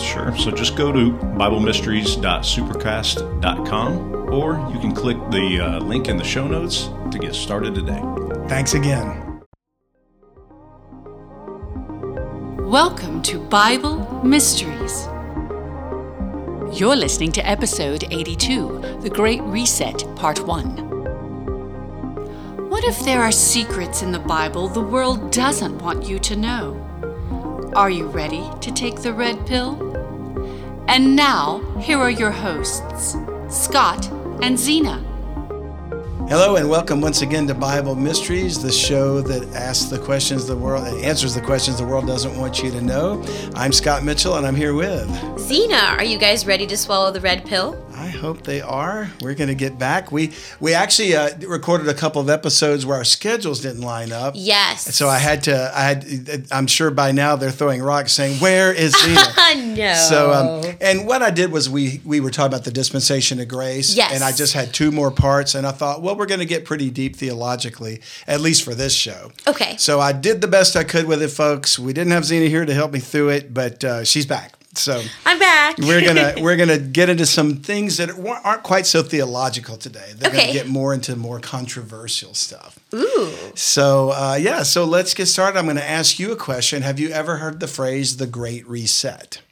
Sure. So just go to BibleMysteries.supercast.com or you can click the uh, link in the show notes to get started today. Thanks again. Welcome to Bible Mysteries. You're listening to episode 82, The Great Reset, Part 1. What if there are secrets in the Bible the world doesn't want you to know? Are you ready to take the red pill? And now, here are your hosts, Scott and Zena. Hello and welcome once again to Bible Mysteries, the show that asks the questions the world and answers the questions the world doesn't want you to know. I'm Scott Mitchell and I'm here with Zena. Are you guys ready to swallow the red pill? I hope they are. We're going to get back. We we actually uh, recorded a couple of episodes where our schedules didn't line up. Yes. So I had to. I had. I'm sure by now they're throwing rocks, saying, "Where is Zena?" no. So um, and what I did was we we were talking about the dispensation of grace. Yes. And I just had two more parts, and I thought, well, we're going to get pretty deep theologically, at least for this show. Okay. So I did the best I could with it, folks. We didn't have Zena here to help me through it, but uh, she's back. So I'm back. we're gonna we're gonna get into some things that aren't quite so theological today. They're Okay. gonna get more into more controversial stuff. Ooh. So uh, yeah, so let's get started. I'm gonna ask you a question. Have you ever heard the phrase "the Great Reset"?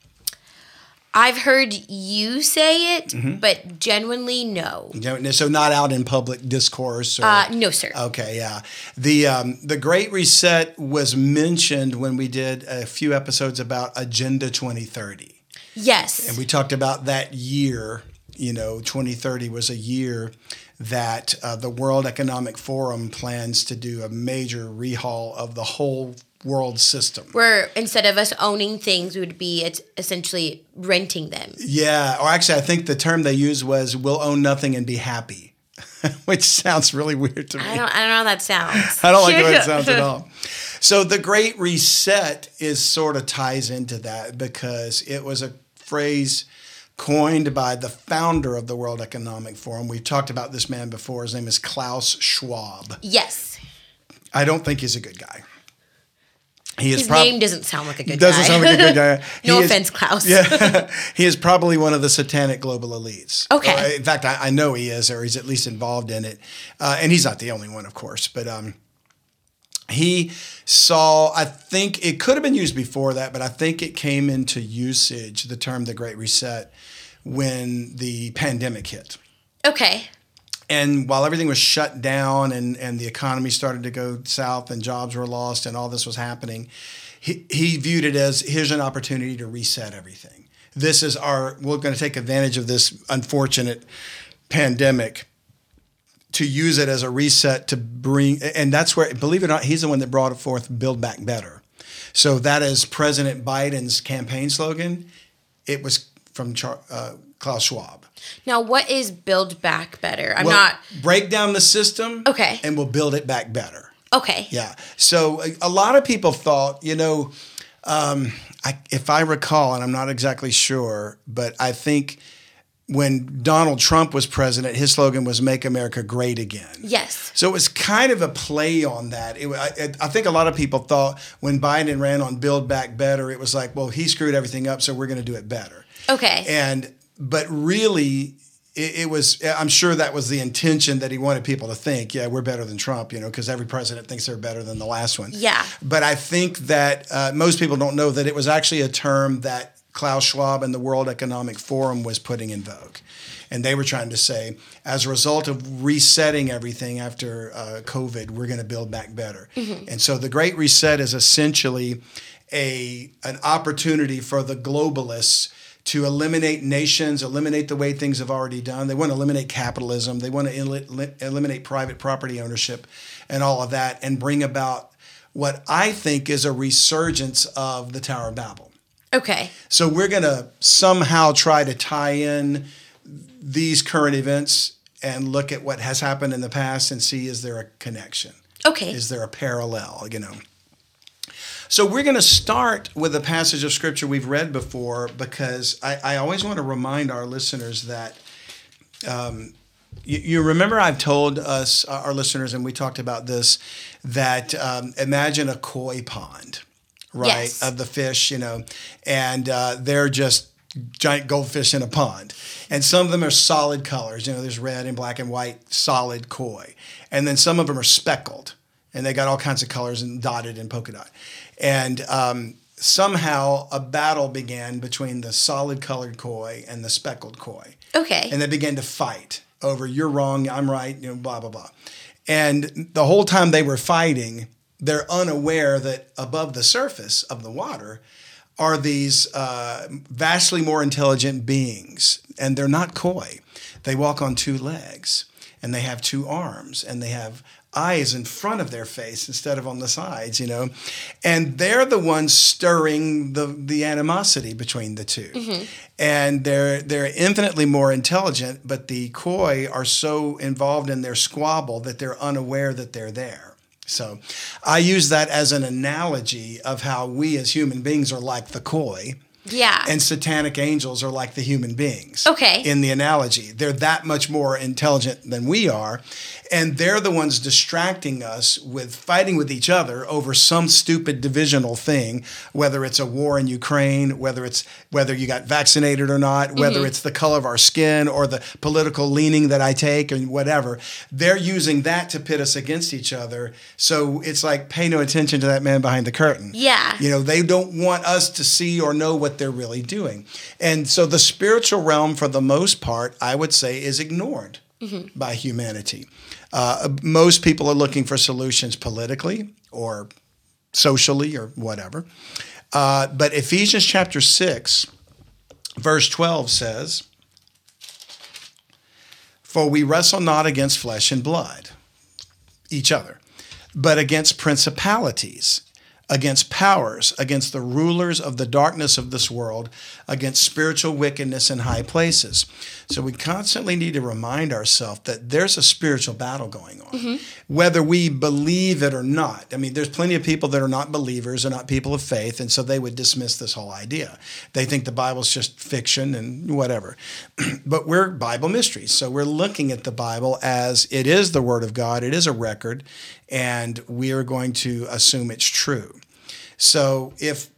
I've heard you say it, Mm-hmm. but genuinely no. So not out in public discourse. Or, Uh, no, sir. Okay, yeah. The um, the Great Reset was mentioned when we did a few episodes about Agenda 2030. yes. And we talked about that year, you know, 2030 was a year that uh, the World Economic Forum plans to do a major rehaul of the whole world system. Where instead of us owning things, we would be it's essentially renting them. Yeah, or actually, I think the term they used was "we'll own nothing and be happy," which sounds really weird to me. I don't. I don't know how that sounds. I don't like the way it sounds at all. So the Great Reset is sort of ties into that because it was a phrase coined by the founder of the World Economic Forum. We've talked about this man before. His name is Klaus Schwab. Yes. I don't think he's a good guy. He is His prob- name doesn't sound like a good doesn't guy. sound like a good guy. no He is- offense, Klaus. Yeah, he is probably one of the satanic global elites. Okay. Or, in fact, I, I know he is, or he's at least involved in it. Uh, and he's not the only one, of course. But um, he saw, I think it could have been used before that, but I think it came into usage, the term the Great Reset, when the pandemic hit. Okay. And while everything was shut down and, and the economy started to go south and jobs were lost and all this was happening, he, he viewed it as here's an opportunity to reset everything. This is our, we're going to take advantage of this unfortunate pandemic to use it as a reset to bring, and that's where, believe it or not, he's the one that brought it forth Build Back Better. So that is President Biden's campaign slogan. It was from Char, uh, Klaus Schwab. Now, what is build back better? I'm Well, not. break down the system. Okay. And we'll build it back better. Okay. Yeah. So a, a lot of people thought, you know, um, I, if I recall, and I'm not exactly sure, but I think when Donald Trump was president, his slogan was "Make America Great Again." Yes. So it was kind of a play on that. It, I, I think a lot of people thought when Biden ran on Build Back Better, it was like, well, he screwed everything up, so we're going to do it better. Okay. And but really, it, it was. I'm sure that was the intention that he wanted people to think, yeah, we're better than Trump, you know, because every president thinks they're better than the last one. Yeah. But I think that uh, most people don't know that it was actually a term that Klaus Schwab and the World Economic Forum was putting in vogue. And they were trying to say, as a result of resetting everything after uh, COVID, we're going to build back better. And so the Great Reset is essentially a an opportunity for the globalists to eliminate nations, eliminate the way things have already done. They want to eliminate capitalism. They want to el- eliminate private property ownership and all of that and bring about what I think is a resurgence of the Tower of Babel. Okay. So we're going to somehow try to tie in these current events and look at what has happened in the past and see is there a connection? Okay. Is there a parallel, you know? So we're going to start with a passage of scripture we've read before because I, I always want to remind our listeners that um, you, you, remember I've told us, our listeners, and we talked about this, that um, imagine a koi pond, right, Yes. of the fish, you know, and uh, they're just giant goldfish in a pond. And some of them are solid colors, you know, there's red and black and white, solid koi. And then some of them are speckled and they got all kinds of colors and dotted and polka dot. And um, somehow a battle began between the solid colored koi and the speckled koi. Okay. And they began to fight over you're wrong, I'm right, you know, blah, blah, blah. And the whole time they were fighting, they're unaware that above the surface of the water are these uh, vastly more intelligent beings. And they're not koi. They walk on two legs and they have two arms and they have eyes in front of their face instead of on the sides, you know. And they're the ones stirring the the animosity between the 2 mm-hmm. And they're they're infinitely more intelligent, but the koi are so involved in their squabble that they're unaware that they're there. So I use that as an analogy of how we as human beings are like the koi yeah. and satanic angels are like the human beings. Okay. In the analogy, they're that much more intelligent than we are. And they're the ones distracting us with fighting with each other over some stupid divisional thing, whether it's a war in Ukraine, whether it's whether you got vaccinated or not, whether mm-hmm. it's the color of our skin or the political leaning that I take and whatever. They're using that to pit us against each other. So it's like pay no attention to that man behind the curtain. Yeah. You know, they don't want us to see or know what they're really doing. And so the spiritual realm, for the most part, I would say, is ignored mm-hmm. by humanity. Uh, most people are looking for solutions politically or socially or whatever. Uh, but Ephesians chapter 6, verse 12 says, For we wrestle not against flesh and blood, each other, but against principalities, against powers, against the rulers of the darkness of this world, against spiritual wickedness in high places. So we constantly need to remind ourselves that there's a spiritual battle going on, mm-hmm. whether we believe it or not. I mean, there's plenty of people that are not believers and not people of faith, and so they would dismiss this whole idea. They think the Bible's just fiction and whatever. but we're Bible mysteries, so we're looking at the Bible as it is the Word of God, it is a record, and we are going to assume it's true. So if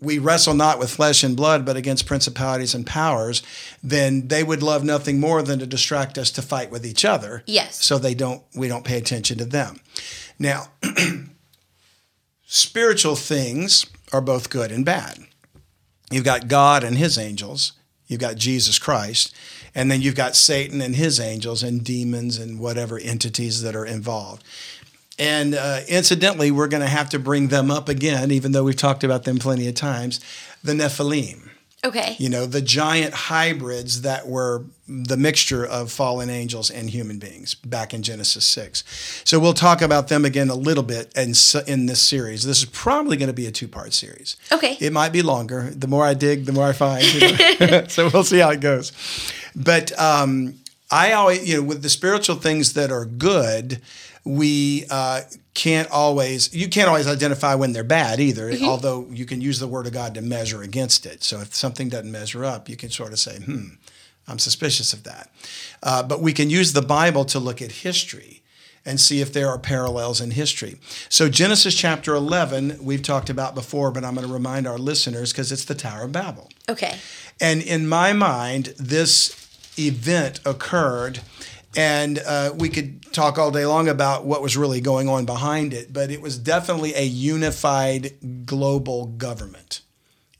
we wrestle not with flesh and blood, but against principalities and powers, then they would love nothing more than to distract us to fight with each other. Yes. So they don't we don't pay attention to them. Now, spiritual things are both good and bad. You've got God and his angels, you've got Jesus Christ, and then you've got Satan and his angels and demons and whatever entities that are involved. And uh, incidentally, we're going to have to bring them up again, even though we've talked about them plenty of times. The Nephilim, Okay. you know, the giant hybrids that were the mixture of fallen angels and human beings back in Genesis 6. So we'll talk about them again a little bit in, in this series. This is probably going to be a two part series. Okay. It might be longer. The more I dig, the more I find. you know. so we'll see how it goes. But um, I always, you know, with the spiritual things that are good, we uh, can't always, you can't always identify when they're bad either, although you can use the word of God to measure against it. So if something doesn't measure up, you can sort of say, hmm, I'm suspicious of that. Uh, but we can use the Bible to look at history and see if there are parallels in history. So, Genesis chapter 11, we've talked about before, but I'm going to remind our listeners because it's the Tower of Babel. Okay. And in my mind, this event occurred, and uh, we could talk all day long about what was really going on behind it, but it was definitely a unified global government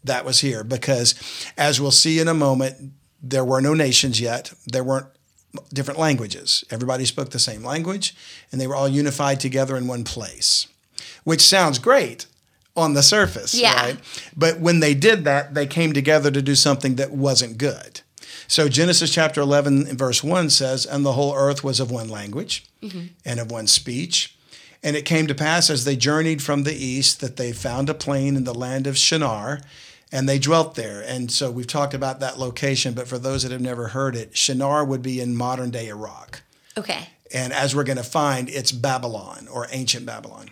that was here because, as we'll see in a moment, there were no nations yet. There weren't different languages. Everybody spoke the same language, and they were all unified together in one place, which sounds great on the surface, Yeah. right? But when they did that, they came together to do something that wasn't good. So Genesis chapter 11 verse 1 says, And the whole earth was of one language and of one speech. And it came to pass as they journeyed from the east that they found a plain in the land of Shinar and they dwelt there. And so we've talked about that location, but for those that have never heard it, Shinar would be in modern day Iraq. Okay. And as we're going to find, it's Babylon or ancient Babylon.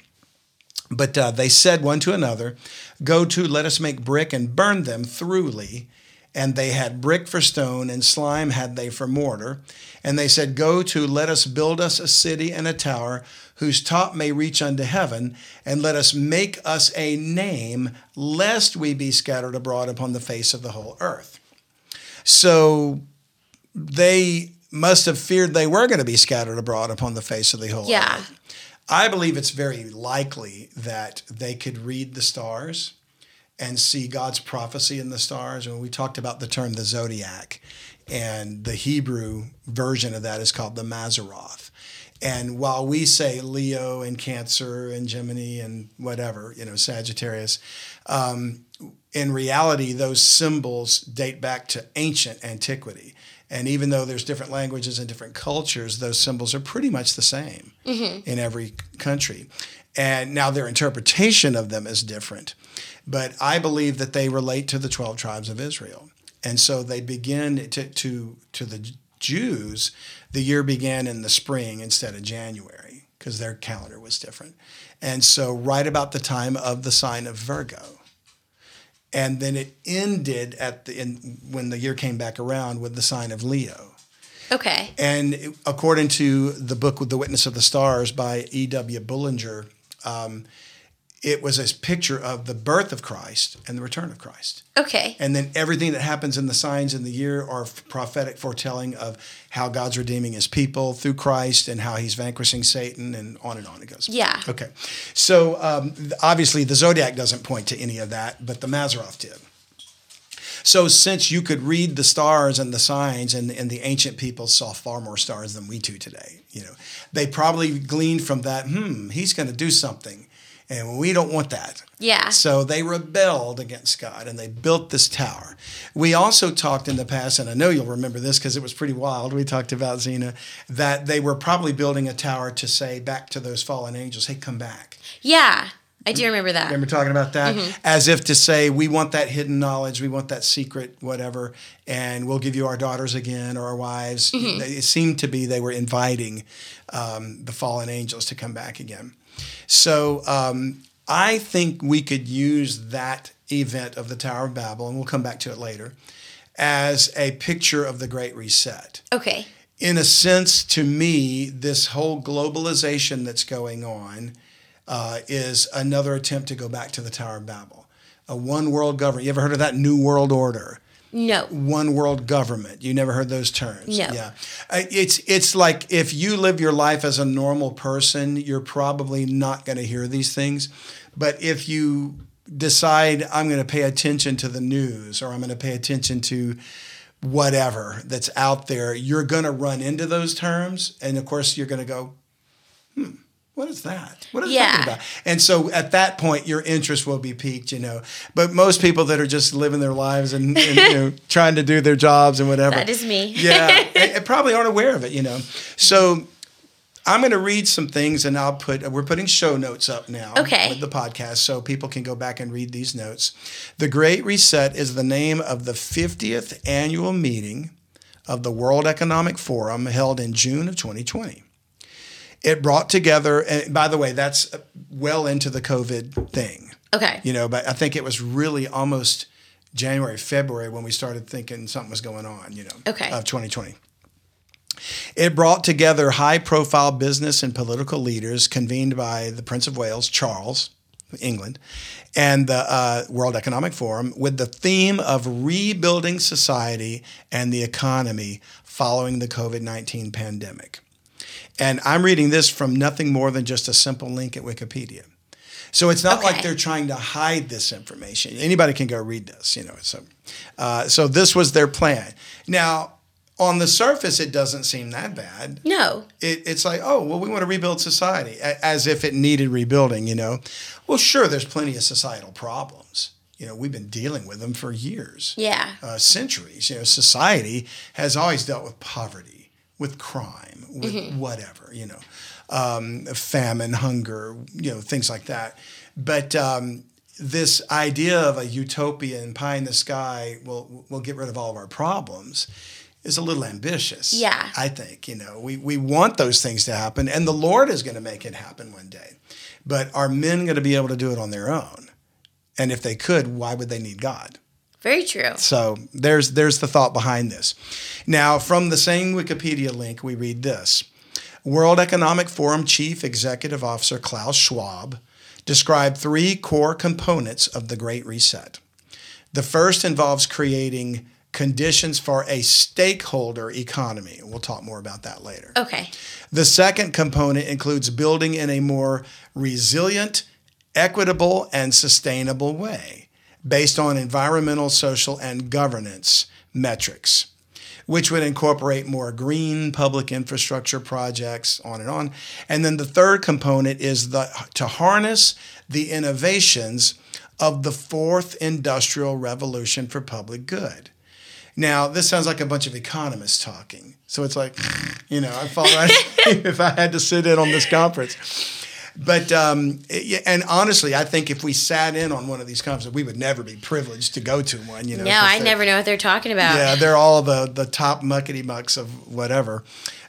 But uh, they said one to another, Go to, let us make brick and burn them throughly. And they had brick for stone, and slime had they for mortar. And they said, Go to, let us build us a city and a tower, whose top may reach unto heaven, and let us make us a name, lest we be scattered abroad upon the face of the whole earth. So they must have feared they were going to be scattered abroad upon the face of the whole Yeah. earth. I believe it's very likely that they could read the stars and see God's prophecy in the stars. And we talked about the term the zodiac, and the Hebrew version of that is called the Mazaroth. And while we say Leo and Cancer and Gemini and whatever, you know, Sagittarius, um, in reality, those symbols date back to ancient antiquity. And even though there's different languages and different cultures, those symbols are pretty much the same in every country. And now their interpretation of them is different. But I believe that they relate to the 12 tribes of Israel. And so they begin to, to, to the Jews, the year began in the spring instead of January because their calendar was different. And so, right about the time of the sign of Virgo and then it ended at the in, when the year came back around with the sign of Leo. Okay. And according to the book with "The Witness of the Stars" by E.W. Bullinger, um, it was a picture of the birth of Christ and the return of Christ. Okay. And then everything that happens in the signs in the year are prophetic foretelling of how God's redeeming his people through Christ and how he's vanquishing Satan and on and on it goes. Yeah. Okay. So um, obviously the zodiac doesn't point to any of that, but the Mazaroth did. So since you could read the stars and the signs, and, and the ancient people saw far more stars than we do today, you know, they probably gleaned from that, hmm, he's going to do something. And we don't want that. Yeah. So they rebelled against God and they built this tower. We also talked in the past, and I know you'll remember this because it was pretty wild. We talked about Zena, that they were probably building a tower to say back to those fallen angels, hey, come back. Yeah. I do remember that. Remember talking about that? As if to say, we want that hidden knowledge, we want that secret, whatever, and we'll give you our daughters again or our wives. It seemed to be they were inviting um, the fallen angels to come back again. So um, I think we could use that event of the Tower of Babel, and we'll come back to it later, as a picture of the Great Reset Okay. in a sense, to me, this whole globalization that's going on uh, is another attempt to go back to the Tower of Babel. A one world government. You ever heard of that New World Order? No. One world government. You never heard those terms. No. Yeah. Uh, It's it's like if you live your life as a normal person, you're probably not going to hear these things. But if you decide I'm going to pay attention to the news or I'm going to pay attention to whatever that's out there, you're going to run into those terms. And of course, you're going to go, hmm, what is that? What is Yeah. talking about? And so at that point, your interest will be piqued, you know. But most people that are just living their lives and, and you know, trying to do their jobs and whatever. That is me. yeah, and probably aren't aware of it, you know. So I'm going to read some things, and I'll put. We're putting show notes up now Okay. with the podcast, so people can go back and read these notes. The Great Reset is the name of the 50th annual meeting of the World Economic Forum held in June of 2020. It brought together, and by the way, that's well into the COVID thing Okay. you know but i think it was really almost january february when we started thinking something was going on you know Okay. of 2020 it brought together high profile business and political leaders convened by the prince of wales charles england and the uh, world economic forum with the theme of rebuilding society and the economy following the covid-19 pandemic and i'm reading this from nothing more than just a simple link at wikipedia so it's not like they're trying to hide this information. Anybody can go read this, you know. So, uh, so this was their plan. Now, on the surface, it doesn't seem that bad. No. It, it's like, oh, well, we want to rebuild society, as if it needed rebuilding, you know. Well, sure, there's plenty of societal problems. You know, we've been dealing with them for years Yeah. uh, centuries. You know, society has always dealt with poverty, with crime, with whatever, you know, um, famine, hunger, you know, things like that. But um, this idea of a utopian pie in the sky will will get rid of all of our problems is a little ambitious. Yeah. I think you know we we want those things to happen, and the Lord is going to make it happen one day. But are men going to be able to do it on their own? And if they could, why would they need God? Very true. So there's there's the thought behind this. Now, from the same Wikipedia link, we read this: World Economic Forum Chief Executive Officer Klaus Schwab described three core components of the Great Reset. The first involves creating conditions for a stakeholder economy. We'll talk more about that later. Okay. The second component includes building in a more resilient, equitable, and sustainable way based on environmental, social, and governance metrics, which would incorporate more green public infrastructure projects, on and on. And then the third component is the to harness the innovations of the fourth industrial revolution for public good. Now, this sounds like a bunch of economists talking. So it's like, you know, I felt right if I had to sit in on this conference. But um, and honestly, I think if we sat in on one of these conferences, we would never be privileged to go to one. You know, No, I never know what they're talking about. Yeah, they're all the the top muckety mucks of whatever.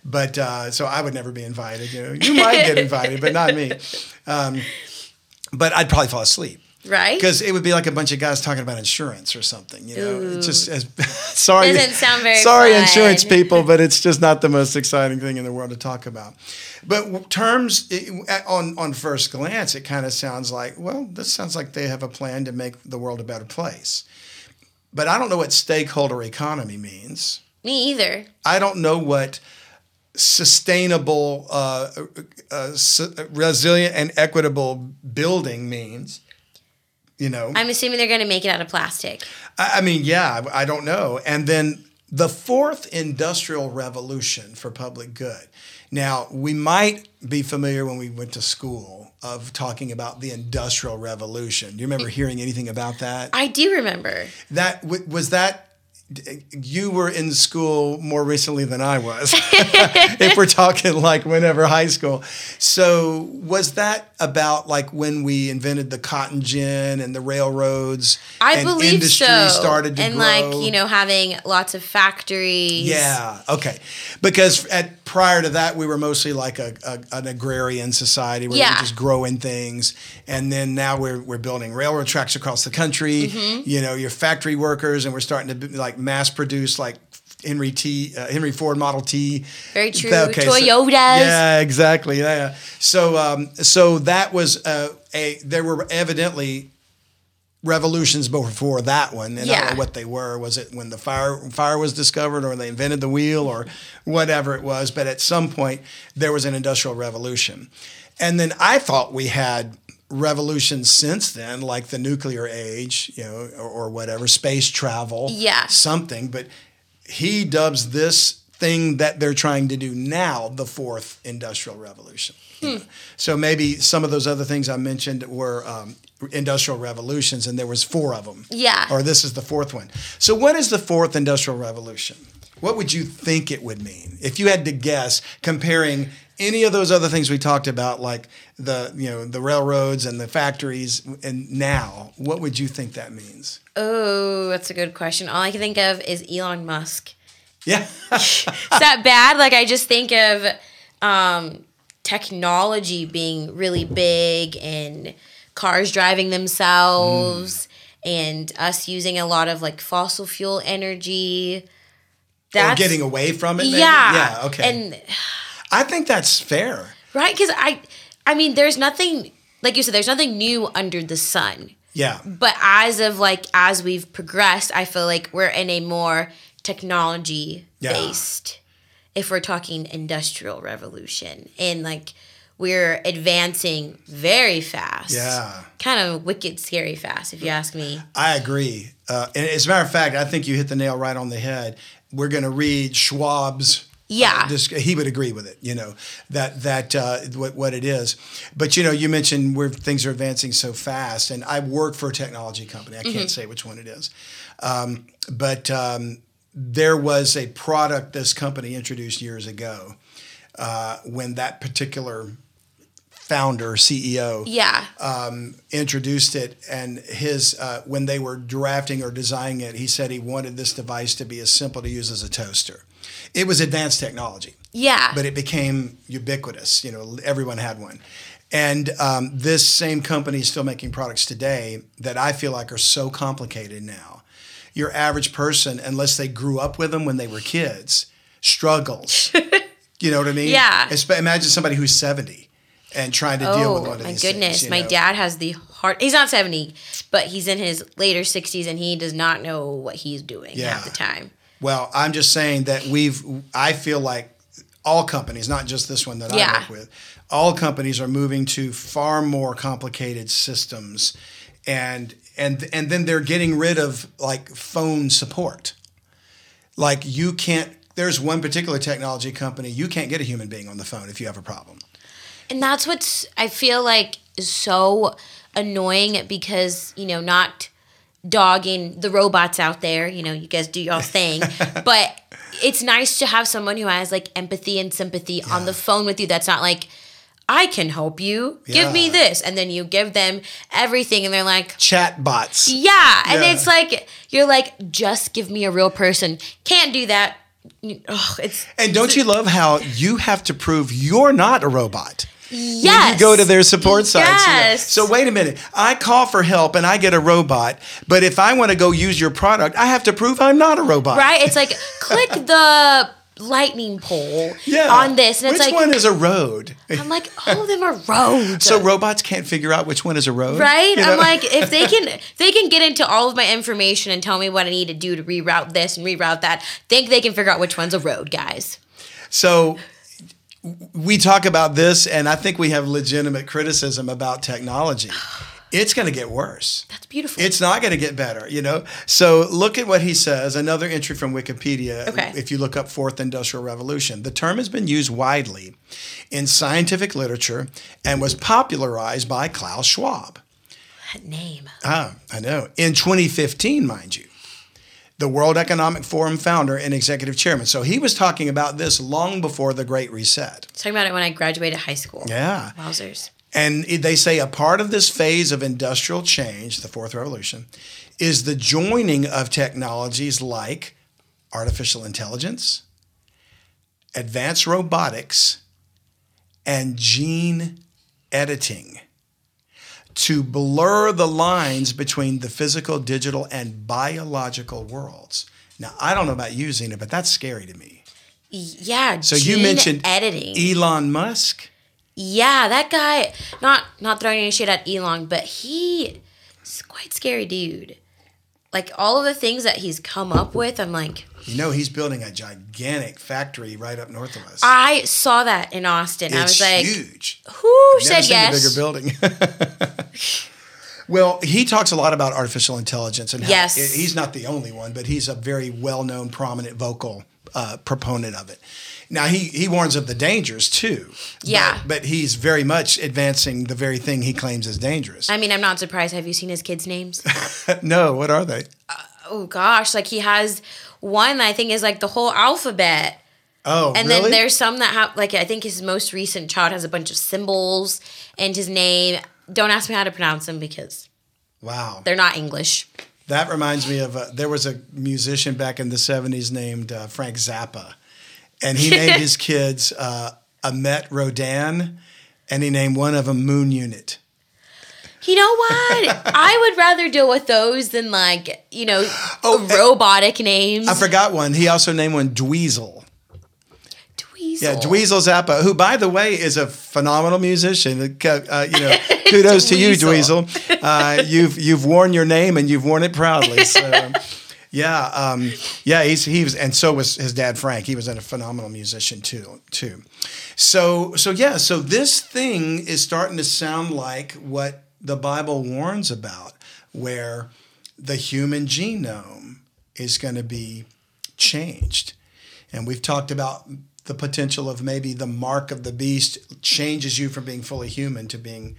But uh, so I would never be invited. You know, you might get invited, but not me. Um, but I'd probably fall asleep Right? because it would be like a bunch of guys talking about insurance or something. You know, it's just as sorry. Doesn't sound very sorry, fun. insurance people, but it's just not the most exciting thing in the world to talk about. But terms it, on on first glance, it kind of sounds like well, this sounds like they have a plan to make the world a better place. But I don't know what stakeholder economy means. Me either. I don't know what sustainable, uh, uh, su- resilient, and equitable building means. You know, I'm assuming they're going to make it out of plastic. I I mean, yeah, I I don't know. And then the fourth industrial revolution for public good. Now, we might be familiar when we went to school of talking about the industrial revolution. Do you remember hearing anything about that? I do remember. That w- was that you were in school more recently than I was. if we're talking like whenever high school. So was that about like when we invented the cotton gin and the railroads I and believe industry so. started to and grow? like, you know, having lots of factories. Yeah. Okay. Because at prior to that, we were mostly like a, a an agrarian society where we Yeah. were just growing things, and then now we're we're building railroad tracks across the country. Mm-hmm. You know, your factory workers, and we're starting to be like mass produce like. Henry T. Uh, Henry Ford Model T. Very true. so- Toyotas. yeah, exactly. Yeah. So, um, so that was uh, a. There were evidently revolutions before that one, and I don't know what they were. Was it when the fire fire was discovered, or they invented the wheel, or whatever it was? But at some point, there was an industrial revolution, and then I thought we had revolutions since then, like the nuclear age, you know, or, or whatever, space travel, Yeah. something. But he dubs this thing that they're trying to do now the fourth industrial revolution. know. So maybe some of those other things I mentioned were um, industrial revolutions, and there was four of them. Yeah. Or this is the fourth one. So what is the fourth industrial revolution? What would you think it would mean if you had to guess, comparing any of those other things we talked about, like the you know the railroads and the factories, and now? What would you think that means? Oh, that's a good question. All I can think of is Elon Musk. Yeah. Is that bad? Like I just think of um, technology being really big and cars driving themselves and us using a lot of like fossil fuel energy. That Or getting away from it. maybe? yeah. Yeah. Okay. And I think that's fair. right because I, I mean, there's nothing like you said. There's nothing new under the sun. Yeah. But as of like as we've progressed, I feel like we're in a more technology based. If we're talking industrial revolution and like we're advancing very fast. Yeah. Kind of wicked scary fast, if you ask me. I agree. Uh, and as a matter of fact, I think you hit the nail right on the head. We're going to read Schwab's. Yeah. Uh, dis- he would agree with it. You know that that uh, what what it is. But you know, you mentioned where things are advancing so fast, and I work for a technology company. I can't say which one it is, um, but um, there was a product this company introduced years ago uh, when that particular founder CEO Yeah. um, introduced it, and his uh, when they were drafting or designing it, he said he wanted this device to be as simple to use as a toaster. It was advanced technology, yeah. but it became ubiquitous. You know, everyone had one. And um, this same company is still making products today that I feel like are so complicated now. Your average person, unless they grew up with them when they were kids, struggles. you know what I mean? Yeah. Espe- Imagine somebody who's 70 and trying to deal with Oh one of my these goodness! things, my know? dad has the heart. He's not seventy, but he's in his later sixties, and he does not know what he's doing Yeah. half the time. Well, I'm just saying that we've, I feel like all companies, not just this one that I work with, all companies are moving to far more complicated systems. And, and, and then they're getting rid of like phone support. Like you can't, there's one particular technology company, you can't get a human being on the phone if you have a problem. And that's what's I feel like is so annoying because you know not dogging the robots out there. You know, you guys do your thing, but it's nice to have someone who has like empathy and sympathy on the phone with you. That's not like. I can help you. Give me this. And then you give them everything, and they're like, Chat bots. Yeah, and Yeah. it's like you're like, just give me a real person. Can't do that. Ugh, it's And don't you love how you have to prove you're not a robot? Yes. You go to their support sites. you know. Yes. So wait a minute. I call for help and I get a robot, but if I want to go use your product, I have to prove I'm not a robot. right? It's like click the lightning pole Yeah. on this, and it's which like one is a road? I'm like, all of them are roads. So robots can't figure out which one is a road, Right? You I'm like, if they can if they can get into all of my information and tell me what I need to do to reroute this and reroute that, think they can figure out which one's a road, guys. So we talk about this, and I think we have legitimate criticism about technology. It's going to get worse. That's beautiful. It's not going to get better, you know. So look at what he says. Another entry from Wikipedia. Okay. If you look up Fourth Industrial Revolution, the term has been used widely in scientific literature and was popularized by Klaus Schwab. that name. Ah, I know. In 2015, mind you, the World Economic Forum founder and executive chairman. So he was talking about this long before the Great Reset. Talking about it when I graduated high school. Yeah. Wowzers. And they say a part of this phase of industrial change, the fourth revolution, is the joining of technologies like artificial intelligence, advanced robotics, and gene editing to blur the lines between the physical, digital, and biological worlds. Now, I don't know about you, Zena, but that's scary to me. Yeah. So you mentioned editing. Elon Musk. Yeah, that guy. Not not throwing any shit at Elon, but he is quite scary dude. Like all of the things that he's come up with, I'm like, You know, he's building a gigantic factory right up north of us. I saw that in Austin. I it's was like, huge. who said seen yes? A bigger building. well, he talks a lot about artificial intelligence and how Yes. he's not the only one, but he's a very well-known, prominent vocal uh, proponent of it. Now he he warns of the dangers too. Yeah. but, he's very much advancing the very thing he claims is dangerous. I mean, I'm not surprised. Have you seen his kids' names? no, what are they? oh gosh, like he has one I think is like the whole alphabet. Oh, And really? then there's some that have like I think his most recent child has a bunch of symbols and his name. Don't ask me how to pronounce them because wow. they're not English. That reminds me of uh, there was a musician back in the 70s named uh, Frank Zappa. And he named his kids uh, Ahmet Rodan, and he named one of them Moon Unit. You know what? I would rather deal with those than like, you know, Oh, robotic names. I forgot one. He also named one Dweezil. Dweezil. Yeah, Dweezil Zappa, who, by the way, is a phenomenal musician. Uh, you know, kudos to you, Dweezil. Dweezil. Uh, you've you've worn your name and you've worn it proudly. So, yeah, um, yeah, he's he was, and so was his dad Frank. He was a phenomenal musician too. Too. So so yeah, so this thing is starting to sound like what the Bible warns about, where the human genome is going to be changed. And we've talked about the potential of maybe the mark of the beast changes you from being fully human to being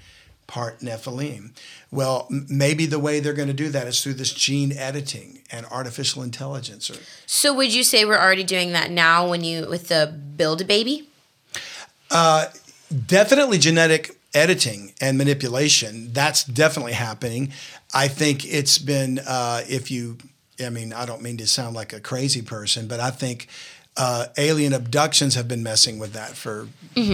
part Nephilim. Well, m- maybe the way they're going to do that is through this gene editing and artificial intelligence. Or So would you say we're already doing that now when you with the build a baby? Uh, definitely genetic editing and manipulation. That's definitely happening. I think it's been uh, if you. I mean, I don't mean to sound like a crazy person, but I think. Uh, alien abductions have been messing with that for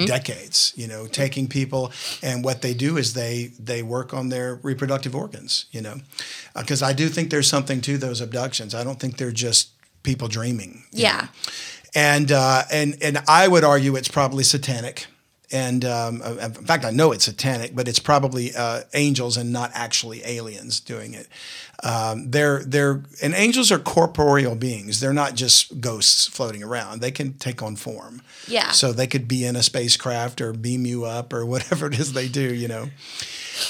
decades. You know, taking people and what they do is they they work on their reproductive organs. You know, because I do think there's something to those abductions. I don't think they're just people dreaming. Yeah. and uh, and and I would argue it's probably satanic. And um, uh, in fact, I know it's satanic, but it's probably uh, angels and not actually aliens doing it. Um, they're they're and angels are corporeal beings. They're not just ghosts floating around. They can take on form. Yeah. So they could be in a spacecraft or beam you up or whatever it is they do. You know.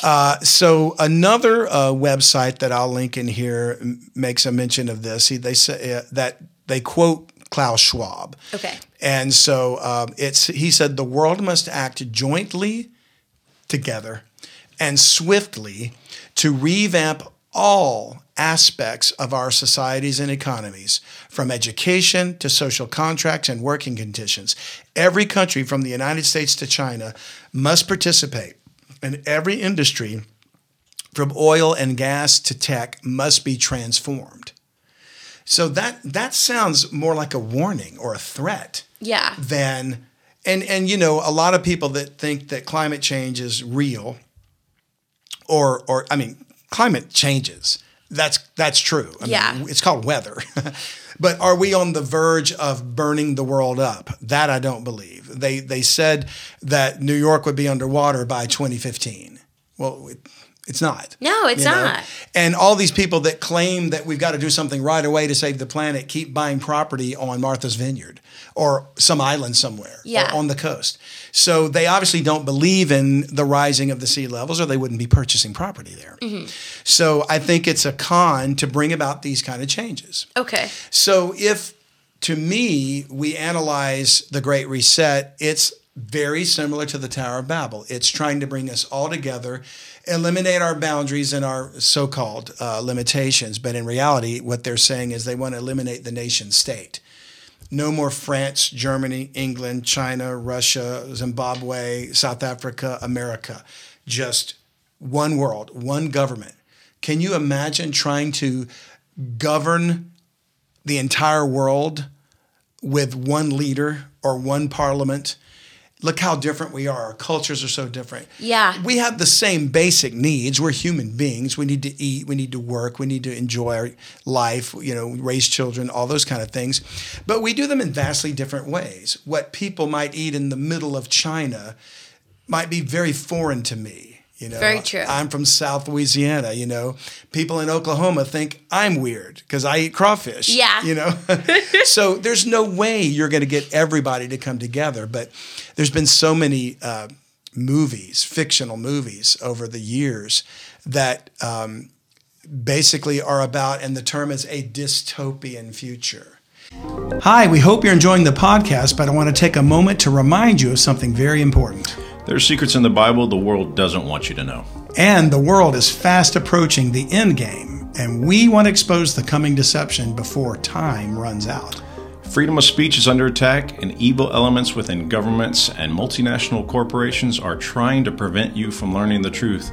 Uh, so another uh, website that I'll link in here m- makes a mention of this. He, they say uh, that they quote Klaus Schwab. Okay. And so um, it's he said the world must act jointly together and swiftly to revamp all aspects of our societies and economies, from education to social contracts and working conditions. Every country from the United States to China must participate, and every industry from oil and gas to tech must be transformed. So that that sounds more like a warning or a threat Yeah. than and and you know a lot of people that think that climate change is real or or I mean climate changes that's that's true. I Yeah. mean, it's called weather. But are we on the verge of burning the world up? That I don't believe. They they said that New York would be underwater by 2015 well it, it's not No, it's you know? not. And all these people that claim that we've got to do something right away to save the planet keep buying property on Martha's Vineyard or some island somewhere Yeah. on the coast. So they obviously don't believe in the rising of the sea levels or they wouldn't be purchasing property there. Mm-hmm. So I think it's a con to bring about these kind of changes. Okay. So if to me we analyze the Great Reset, it's very similar to the Tower of Babel. It's trying to bring us all together, eliminate our boundaries and our so-called uh, limitations. But in reality, what they're saying is they want to eliminate the nation state. No more France, Germany, England, China, Russia, Zimbabwe, South Africa, America. Just one world, one government. Can you imagine trying to govern the entire world with one leader or one parliament. Look how different we are. Our cultures are so different. Yeah. We have the same basic needs. We're human beings. We need to eat, we need to work, we need to enjoy our life, you know, raise children, all those kind of things. But we do them in vastly different ways. What people might eat in the middle of China might be very foreign to me. You know, Very true. I'm from South Louisiana. You know, people in Oklahoma think I'm weird because I eat crawfish. Yeah. you know, so there's no way you're going to get everybody to come together. But there's been so many uh, movies, fictional movies, over the years that um, basically are about, and the term is a dystopian future. Hi, we hope you're enjoying the podcast, but I want to take a moment to remind you of something very important. There's secrets in the Bible the world doesn't want you to know. And the world is fast approaching the end game, and we want to expose the coming deception before time runs out. Freedom of speech is under attack, and evil elements within governments and multinational corporations are trying to prevent you from learning the truth.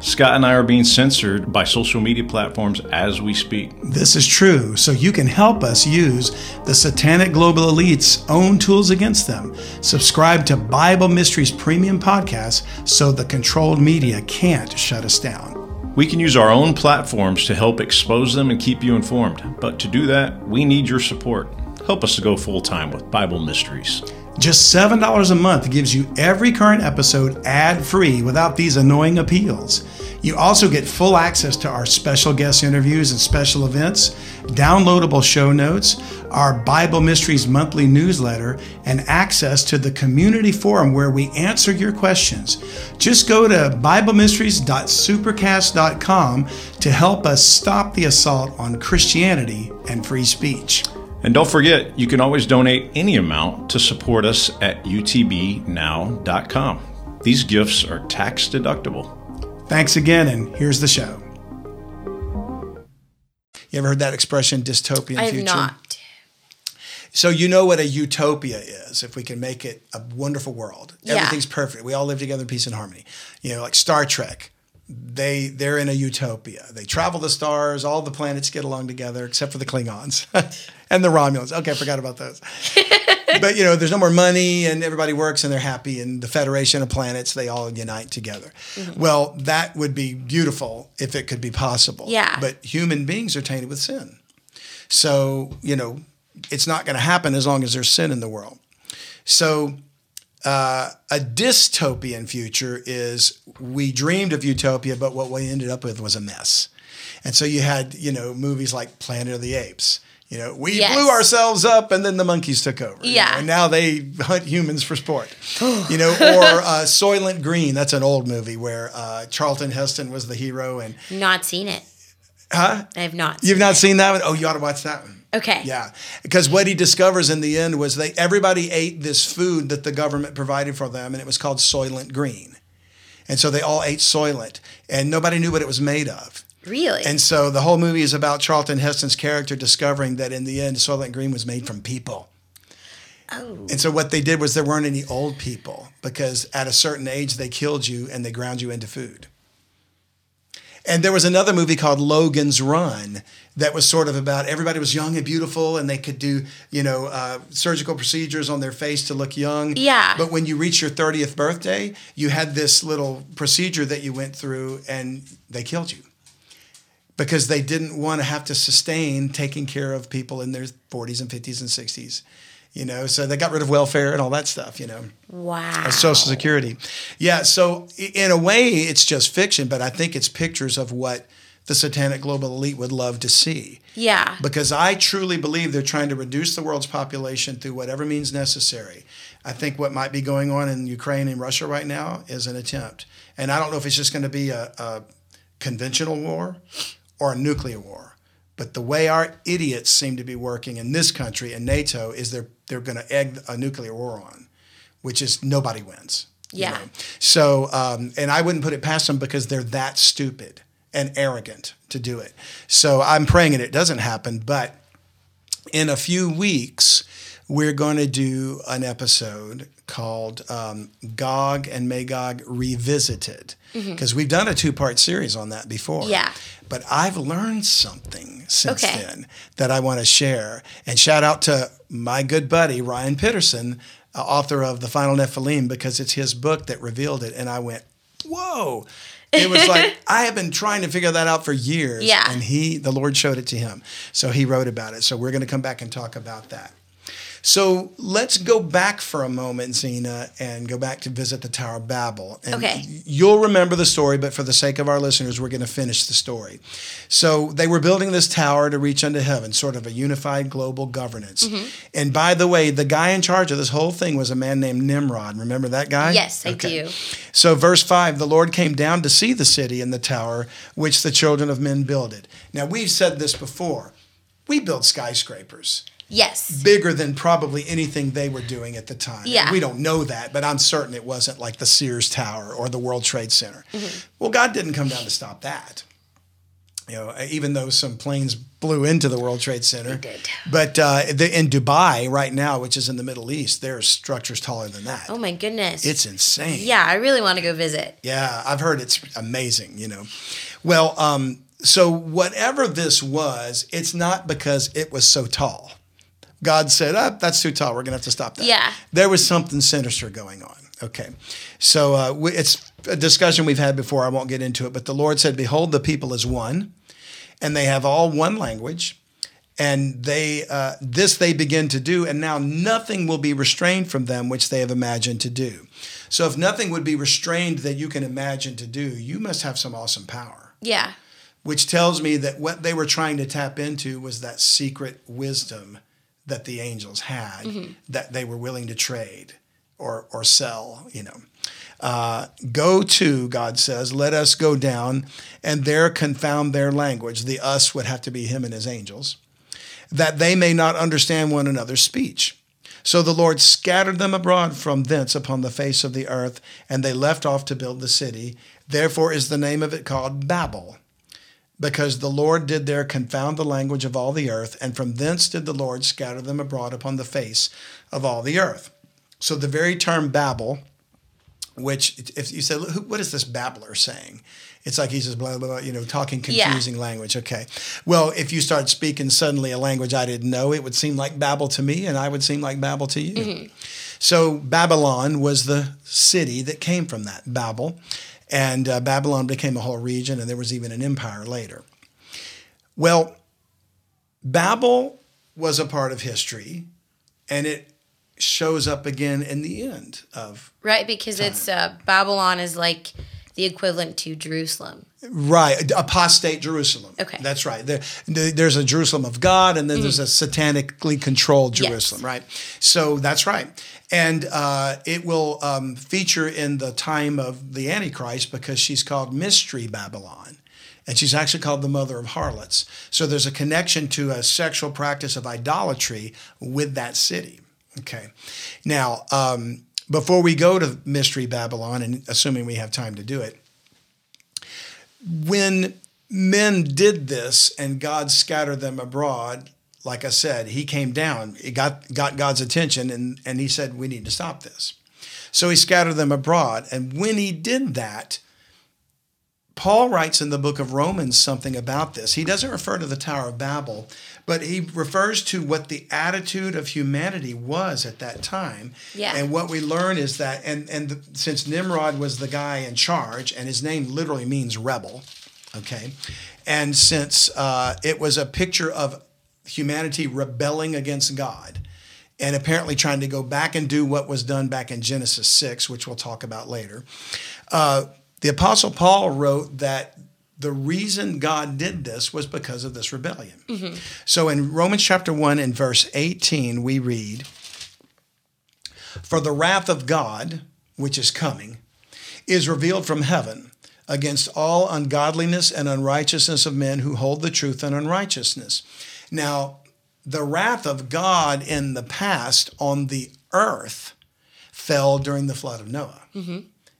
Scott and I are being censored by social media platforms as we speak. This is true, so you can help us use the satanic global elite's own tools against them. Subscribe to Bible Mysteries Premium Podcast so the controlled media can't shut us down. We can use our own platforms to help expose them and keep you informed, but to do that, we need your support. Help us to go full time with Bible Mysteries. Just $7 a month gives you every current episode ad free without these annoying appeals. You also get full access to our special guest interviews and special events, downloadable show notes, our Bible Mysteries monthly newsletter, and access to the community forum where we answer your questions. Just go to BibleMysteries.supercast.com to help us stop the assault on Christianity and free speech. And don't forget, you can always donate any amount to support us at utbnow.com. These gifts are tax deductible. Thanks again, and here's the show. You ever heard that expression, dystopian I have future? not. So you know what a utopia is, if we can make it a wonderful world. Yeah. Everything's perfect. We all live together in peace and harmony. You know, like Star Trek. They they're in a utopia. They travel the stars, all the planets get along together, except for the Klingons and the Romulans. Okay, I forgot about those. but you know, there's no more money and everybody works and they're happy and the Federation of Planets, they all unite together. Mm-hmm. Well, that would be beautiful if it could be possible. Yeah. But human beings are tainted with sin. So, you know, it's not going to happen as long as there's sin in the world. So, uh, a dystopian future is we dreamed of utopia, but what we ended up with was a mess. And so you had, you know, movies like Planet of the Apes. You know, we Yes. blew ourselves up and then the monkeys took over. you Yeah. know, and now they hunt humans for sport. you know, or uh, Soylent Green. That's an old movie where uh, Charlton Heston was the hero. And, Not seen it. huh? I have not. You've not seen that one? Oh, you ought to watch that one. Okay. Yeah, because what he discovers in the end was they everybody ate this food that the government provided for them, and it was called Soylent Green, and so they all ate Soylent, and nobody knew what it was made of. Really? And so the whole movie is about Charlton Heston's character discovering that in the end, Soylent Green was made from people. oh. And so what they did was there weren't any old people because at a certain age they killed you and they ground you into food. And there was another movie called Logan's Run that was sort of about everybody was young and beautiful and they could do, you know, uh, surgical procedures on their face to look young. Yeah. But when you reach your 30th birthday, you had this little procedure that you went through and they killed you because they didn't want to have to sustain taking care of people in their 40s and 50s and 60s. You know, so they got rid of welfare and all that stuff, you know. wow. Social Security. Yeah, so in a way, it's just fiction, but I think it's pictures of what the satanic global elite would love to see. Yeah. Because I truly believe they're trying to reduce the world's population through whatever means necessary. I think what might be going on in Ukraine and Russia right now is an attempt. And I don't know if it's just going to be a, a conventional war or a nuclear war. But the way our idiots seem to be working in this country and NATO is they're they're going to egg a nuclear war on, which is nobody wins. you Yeah. know. So, um, and I wouldn't put it past them because they're that stupid and arrogant to do it. So I'm praying it doesn't happen. But in a few weeks, we're going to do an episode called um, Gog and Magog Revisited because we've done a two part series on that before. Mm-hmm. Yeah. But I've learned something since Okay. then that I want to share. And shout out to my good buddy, Ryan Pitterson, uh, author of The Final Nephilim, because it's his book that revealed it. And I went, whoa. It was like, I have been trying to figure that out for years. Yeah. And he, the Lord showed it to him. So he wrote about it. So we're going to come back and talk about that. So let's go back for a moment, Zena, and go back to visit the Tower of Babel. And Okay. You'll remember the story, but for the sake of our listeners, we're going to finish the story. So they were building this tower to reach unto heaven, sort of a unified global governance. Mm-hmm. And by the way, the guy in charge of this whole thing was a man named Nimrod. Remember that guy? Yes, I do. So, verse 5 the Lord came down to see the city and the tower which the children of men builded. Now, we've said this before. We build skyscrapers Yes. bigger than probably anything they were doing at the time. Yeah. We don't know that, but I'm certain it wasn't like the Sears Tower or the World Trade Center. Mm-hmm. Well, God didn't come down to stop that. You know, even though some planes blew into the World Trade Center. did. But uh, the, in Dubai right now, which is in the Middle East, there's structures taller than that. Oh my goodness. It's insane. yeah, I really want to go visit. Yeah, I've heard it's amazing, you know. Well, um, so whatever this was, it's not because it was so tall. God said, ah, that's too tall. We're going to have to stop that. Yeah. There was something sinister going on. Okay. So uh, we, it's a discussion we've had before. I won't get into it. But the Lord said, Behold, the people is one, and they have all one language. And they uh, this they begin to do, and now nothing will be restrained from them which they have imagined to do. So if nothing would be restrained that you can imagine to do, you must have some awesome power Yeah. Which tells me that what they were trying to tap into was that secret wisdom that the angels had that they were willing to trade or or sell you know. Uh, go to god says let us go down and there confound their language the us would have to be him and his angels that they may not understand one another's speech. So the Lord scattered them abroad from thence upon the face of the earth, and they left off to build the city. Therefore is the name of it called Babel, because the Lord did there confound the language of all the earth, and from thence did the Lord scatter them abroad upon the face of all the earth. So the very term Babel, which if you say, what is this babbler saying? It's like he's just blah, blah, blah, you know, talking confusing yeah. language. Okay. Well, if you start speaking suddenly a language I didn't know, it would seem like Babel to me, and I would seem like Babel to you. Mm-hmm. So Babylon was the city that came from that, Babel. And uh, Babylon became a whole region, and there was even an empire later. Well, Babel was a part of history, and it shows up again in the end of right because time. it's uh, Babylon is like the equivalent to Jerusalem. Right, apostate Jerusalem. Okay, that's right. There, there's a Jerusalem of God, and then mm-hmm. there's a satanically controlled Jerusalem. Yes. Right. So that's right, and uh, it will um, feature in the time of the Antichrist because she's called Mystery Babylon. And she's actually called the mother of harlots. So there's a connection to a sexual practice of idolatry with that city. Okay. Now, um, before we go to Mystery Babylon, and assuming we have time to do it, when men did this and God scattered them abroad, like I said, he came down, he got, got God's attention, and, and he said, We need to stop this. So he scattered them abroad. And when he did that, Paul writes in the book of Romans something about this. He doesn't refer to the Tower of Babel, but he refers to what the attitude of humanity was at that time. Yeah. And what we learn is that, and, and the, since Nimrod was the guy in charge, and his name literally means rebel, okay, and since uh, it was a picture of humanity rebelling against God, and apparently trying to go back and do what was done back in Genesis 6, which we'll talk about later. Uh, the Apostle Paul wrote that the reason God did this was because of this rebellion. Mm-hmm. So in Romans chapter 1 and verse 18, we read, For the wrath of God, which is coming, is revealed from heaven against all ungodliness and unrighteousness of men who hold the truth in unrighteousness. Now, the wrath of God in the past on the earth fell during the flood of Noah. Mm-hmm.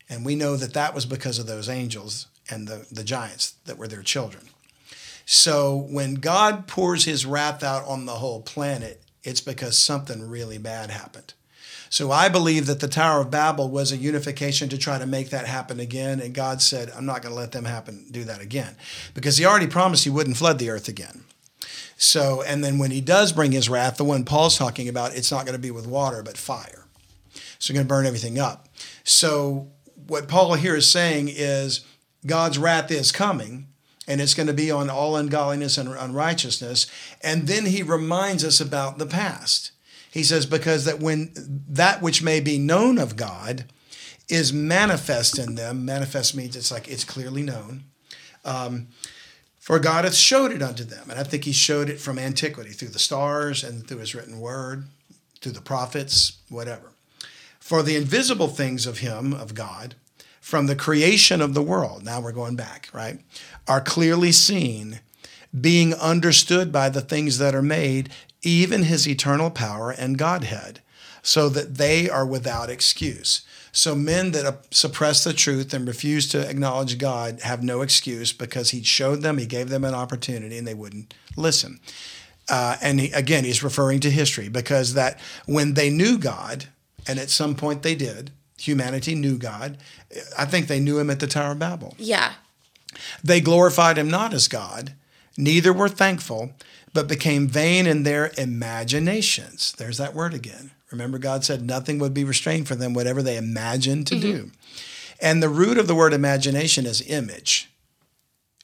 And we know that that was because of those angels and the, the giants that were their children. So when God pours his wrath out on the whole planet, it's because something really bad happened. So I believe that the Tower of Babel was a unification to try to make that happen again. And God said, I'm not going to let them happen, do that again. Because he already promised he wouldn't flood the earth again. So, and then when he does bring his wrath, the one Paul's talking about, it's not going to be with water, but fire. So, going to burn everything up. So, what Paul here is saying is God's wrath is coming, and it's going to be on all ungodliness and unrighteousness. And then he reminds us about the past. He says, because that when that which may be known of God is manifest in them, manifest means it's like it's clearly known. Um, for God hath showed it unto them. And I think he showed it from antiquity through the stars and through his written word, through the prophets, whatever. For the invisible things of him, of God, from the creation of the world, now we're going back, right, are clearly seen, being understood by the things that are made, even his eternal power and Godhead, so that they are without excuse. So men that suppress the truth and refuse to acknowledge God have no excuse because he showed them, he gave them an opportunity, and they wouldn't listen. Uh, and he, again, he's referring to history because that when they knew God, and at some point they did, humanity knew God. I think they knew him at the Tower of Babel. Yeah. They glorified him not as God, neither were thankful, but became vain in their imaginations. There's that word again. Remember, God said nothing would be restrained for them, whatever they imagined to mm-hmm. do. And the root of the word imagination is image.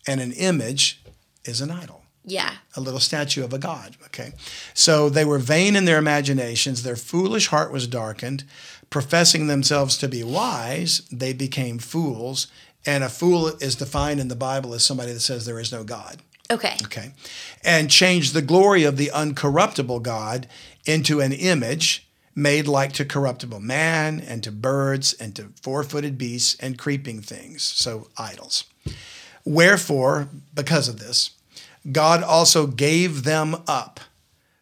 And an image is an idol. Yeah. A little statue of a god. Okay. So they were vain in their imaginations. Their foolish heart was darkened professing themselves to be wise, they became fools. And a fool is defined in the Bible as somebody that says there is no God. Okay. Okay. And changed the glory of the uncorruptible God into an image made like to corruptible man and to birds and to four footed beasts and creeping things, so idols. Wherefore, because of this, God also gave them up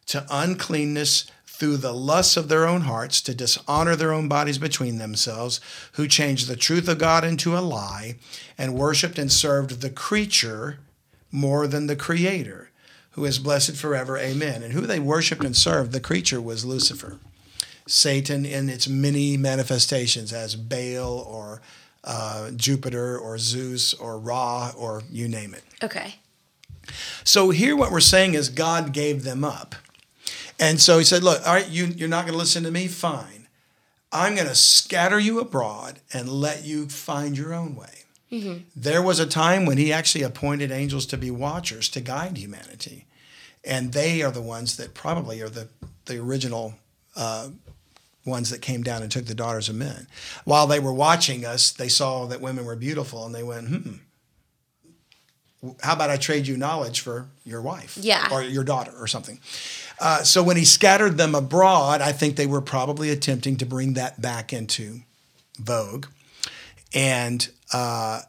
to uncleanness through the lusts of their own hearts to dishonor their own bodies between themselves, who changed the truth of God into a lie and worshiped and served the creature more than the creator, who is blessed forever. Amen. And who they worshiped and served, the creature was Lucifer. Satan in its many manifestations as Baal or uh, Jupiter or Zeus or Ra or you name it. Okay. So here, what we're saying is God gave them up. And so he said, Look, all right, you, you're not going to listen to me? Fine. I'm going to scatter you abroad and let you find your own way. There was a time when he actually appointed angels to be watchers to guide humanity. And they are the ones that probably are the, the original uh, ones that came down and took the daughters of men. While they were watching us, they saw that women were beautiful and they went, hmm, how about I trade you knowledge for your wife? Yeah. Or your daughter or something. Uh, so when he scattered them abroad, I think they were probably attempting to bring that back into vogue. And uh,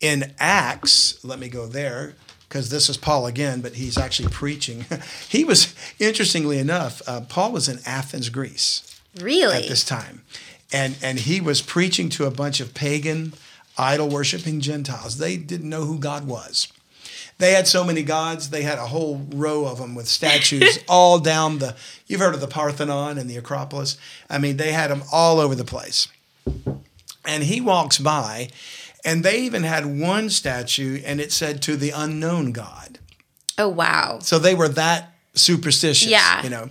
in Acts, let me go there because this is Paul again, but he's actually preaching. he was, interestingly enough, uh, Paul was in Athens, Greece Really? at this time. And, and he was preaching to a bunch of pagan, idol worshiping Gentiles. They didn't know who God was. They had so many gods, they had a whole row of them with statues all down the. You've heard of the Parthenon and the Acropolis. I mean, they had them all over the place. And he walks by, and they even had one statue, and it said to the unknown God. oh wow. So they were that superstitious, Yeah. you know.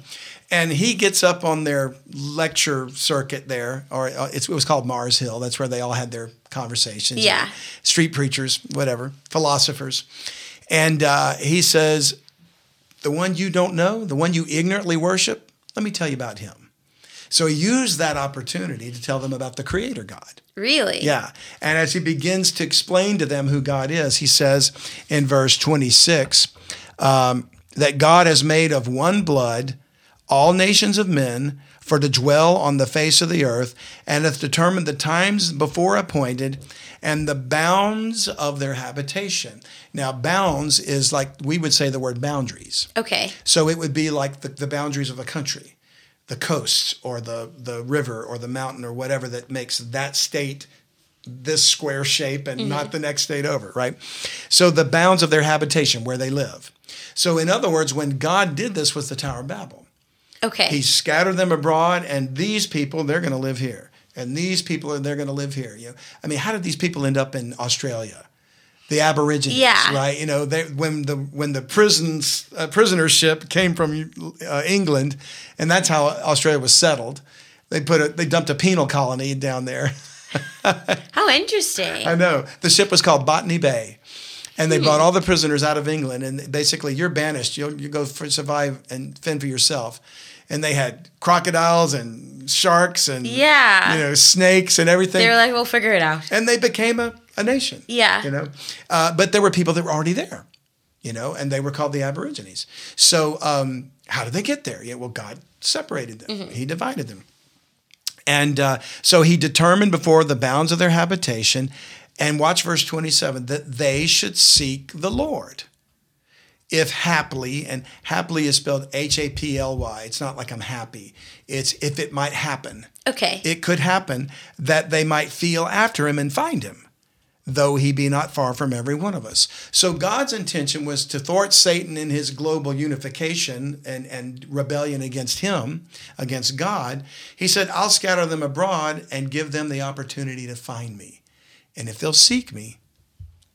And he gets up on their lecture circuit there, or uh, it's, it was called Mars Hill. That's where they all had their conversations. Yeah. Street preachers, whatever, philosophers. And uh, he says, The one you don't know, the one you ignorantly worship, let me tell you about him. So he used that opportunity to tell them about the Creator God. Really? Yeah. And as he begins to explain to them who God is, he says in verse 26 um, that God has made of one blood all nations of men for to dwell on the face of the earth, and hath determined the times before appointed and the bounds of their habitation. Now, bounds is like we would say the word boundaries. Okay. So it would be like the, the boundaries of a country, the coasts or the, the river or the mountain or whatever that makes that state this square shape and not mm-hmm. the next state over, right? So the bounds of their habitation, where they live. So, in other words, when God did this with the Tower of Babel, Okay. he scattered them abroad, and these people, they're going to live here. And these people, they're going to live here. You know, I mean, how did these people end up in Australia? The Aborigines, Yeah. right? You know, they, when the when the prisons uh, prisoner ship came from uh, England, and that's how Australia was settled. They put a, they dumped a penal colony down there. How interesting. I know the ship was called Botany Bay, and they brought all the prisoners out of England, and basically you're banished. You'll you go for, survive and fend for yourself. And they had crocodiles and sharks and Yeah. you know snakes and everything, they were like, we'll figure it out. and they became a, a nation. Yeah. you know, uh, but there were people that were already there, you know, and they were called the Aborigines. So um, how did they get there? Yeah, well, God separated them. He divided them. And uh, so he determined before the bounds of their habitation, and watch verse 27, that they should seek the Lord. If haply, and happily is spelled H A P L Y, it's not like I'm happy, it's if it might happen. Okay. It could happen that they might feel after him and find him, though he be not far from every one of us. So God's intention was to thwart Satan in his global unification and, and rebellion against him, against God. He said, I'll scatter them abroad and give them the opportunity to find me. And if they'll seek me,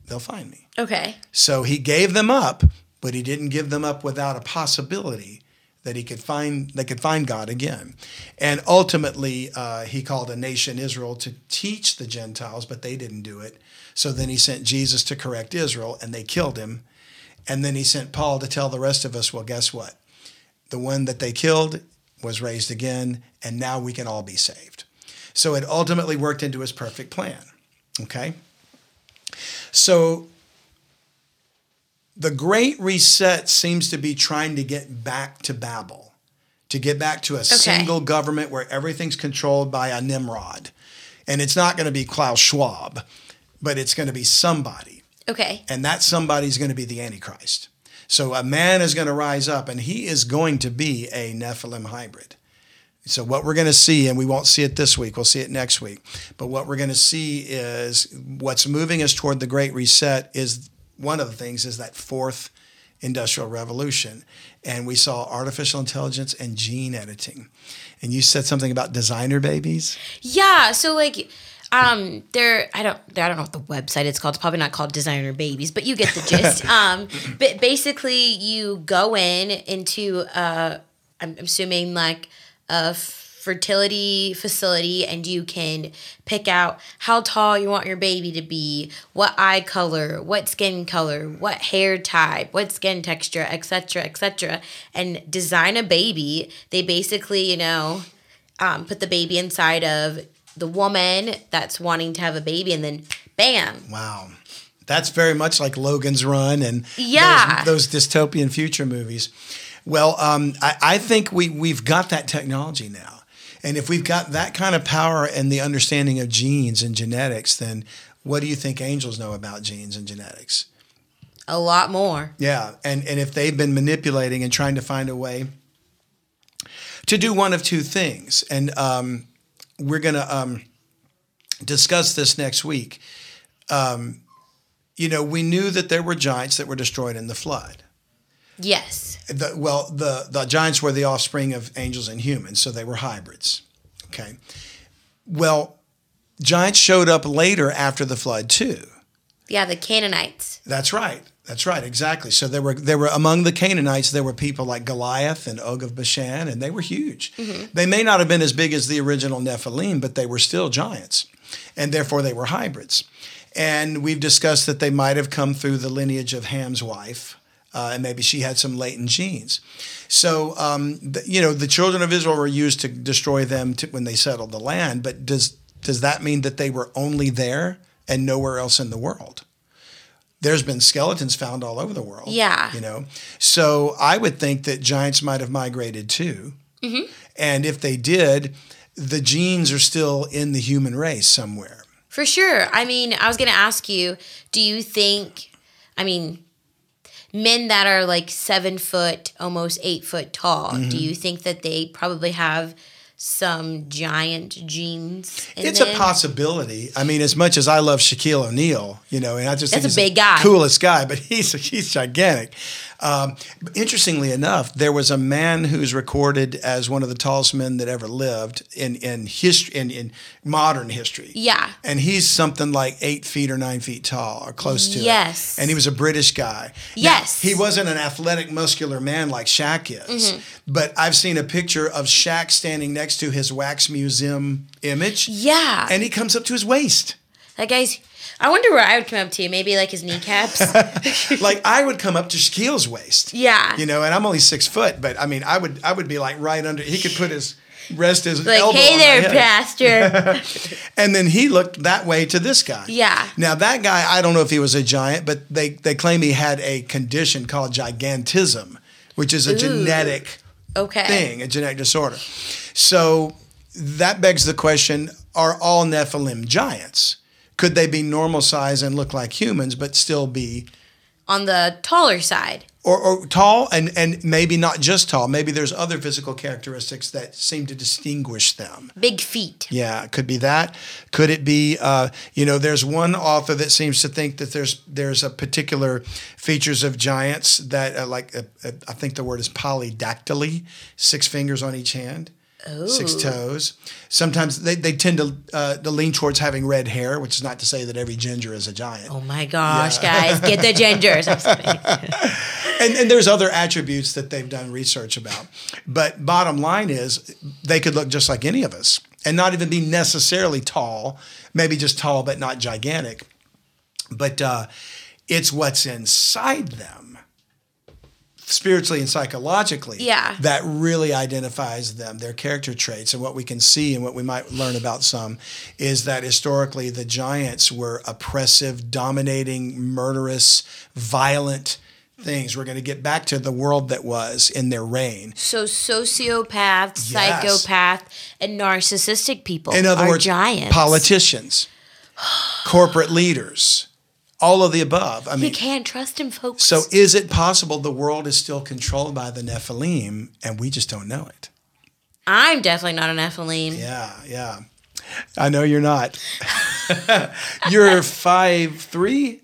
they'll find me. okay. So he gave them up, but he didn't give them up without a possibility that he could find they could find God again. And ultimately, uh, he called a nation Israel to teach the Gentiles, but they didn't do it. So then he sent Jesus to correct Israel, and they killed him. And then he sent Paul to tell the rest of us, well, guess what? The one that they killed was raised again, and now we can all be saved. So it ultimately worked into his perfect plan. Okay? So the Great Reset seems to be trying to get back to Babel, to get back to a single government where everything's controlled by a Nimrod. And it's not going to be Klaus Schwab, but it's going to be somebody. Okay. And that somebody's going to be the Antichrist. So a man is going to rise up, and he is going to be a Nephilim hybrid. So what we're going to see, and we won't see it this week, we'll see it next week. But what we're going to see is what's moving us toward the Great Reset is one of the things is that fourth industrial revolution. And we saw artificial intelligence and gene editing. And you said something about designer babies. Yeah, so like um there I don't I don't know what the website it's called. It's probably not called Designer Babies, but you get the gist. um but basically you go in into uh I'm assuming like a fertility facility and you can pick out how tall you want your baby to be, what eye color, what skin color, what hair type, what skin texture, etc., etc., and design a baby. They basically, you know, um, put the baby inside of the woman that's wanting to have a baby, and then bam. Wow. That's very much like Logan's Run and Yeah. those, those dystopian future movies. Well, um, I, I think we, we've got that technology now. And if we've got that kind of power and the understanding of genes and genetics, then what do you think angels know about genes and genetics? A lot more. Yeah, and and if they've been manipulating and trying to find a way to do one of two things, and um, we're going to um, discuss this next week. Um, you know, we knew that there were giants that were destroyed in the flood. Yes. The, well, the the giants were the offspring of angels and humans, so they were hybrids. Okay. Well, giants showed up later after the flood too. Yeah, the Canaanites. That's right. That's right. Exactly. So there were there were among the Canaanites there were people like Goliath and Og of Bashan, and they were huge. Mm-hmm. They may not have been as big as the original Nephilim, but they were still giants, and therefore they were hybrids. And we've discussed that they might have come through the lineage of Ham's wife, uh, and maybe she had some latent genes. So um, the, you know the children of Israel were used to destroy them to, when they settled the land. But does does that mean that they were only there and nowhere else in the world? there's been skeletons found all over the world. Yeah. You know, so I would think that giants might have migrated too. And if they did, the genes are still in the human race somewhere. For sure. I mean, I was going to ask you, do you think, I mean, men that are like seven foot, almost eight foot tall, Mm-hmm. do you think that they probably have some giant genes? It's them? a possibility. I mean, as much as I love Shaquille O'Neal, you know, and I just think That's he's a big guy. coolest guy, but he's he's gigantic. Um, interestingly enough, there was a man who's recorded as one of the tallest men that ever lived in in history in, in modern history. Yeah. and he's something like eight feet or nine feet tall or close to Yes. it. And he was a British guy. Now, Yes. he wasn't an athletic, muscular man like Shaq is, Mm-hmm. but I've seen a picture of Shaq standing next to his wax museum image. Yeah. And he comes up to his waist. that guy's, I wonder where I would come up to. Maybe like his kneecaps. like I would come up to Shaquille's waist. Yeah. You know, and I'm only six foot, but I mean, I would I would be like right under. He could put his rest his like, elbow hey there. Pastor. And then he looked that way to this guy. Yeah. Now that guy, I don't know if he was a giant, but they they claim he had a condition called gigantism, which is a genetic okay. thing, a genetic disorder. So that begs the question: Are all Nephilim giants? Could they be normal size and look like humans, but still be On the taller side. Or, or tall and and maybe not just tall? Maybe there's other physical characteristics that seem to distinguish them. Big feet. Yeah, could be that. Could it be? Uh, you know, there's one author that seems to think that there's there's a particular features of giants that uh, like uh, uh, I think the word is polydactyly, six fingers on each hand. Six toes. Sometimes they, they tend to uh, to lean towards having red hair, which is not to say that every ginger is a giant. Oh my gosh, guys, get the gingers. And, and there's other attributes that they've done research about. But bottom line is, they could look just like any of us and not even be necessarily tall, maybe just tall but not gigantic. But uh, it's what's inside them, spiritually and psychologically, Yeah. that really identifies them, their character traits. And what we can see and what we might learn about some is that historically the giants were oppressive, dominating, murderous, violent things. We're going to get back to the world that was in their reign. So sociopath, Yes. psychopath, and narcissistic people In other are words, giants. politicians, corporate leaders, all of the above. I You mean, can't trust him, folks. so is it possible the world is still controlled by the Nephilim and we just don't know it? I'm definitely not an Nephilim. Yeah, yeah. I know you're not. you're five three,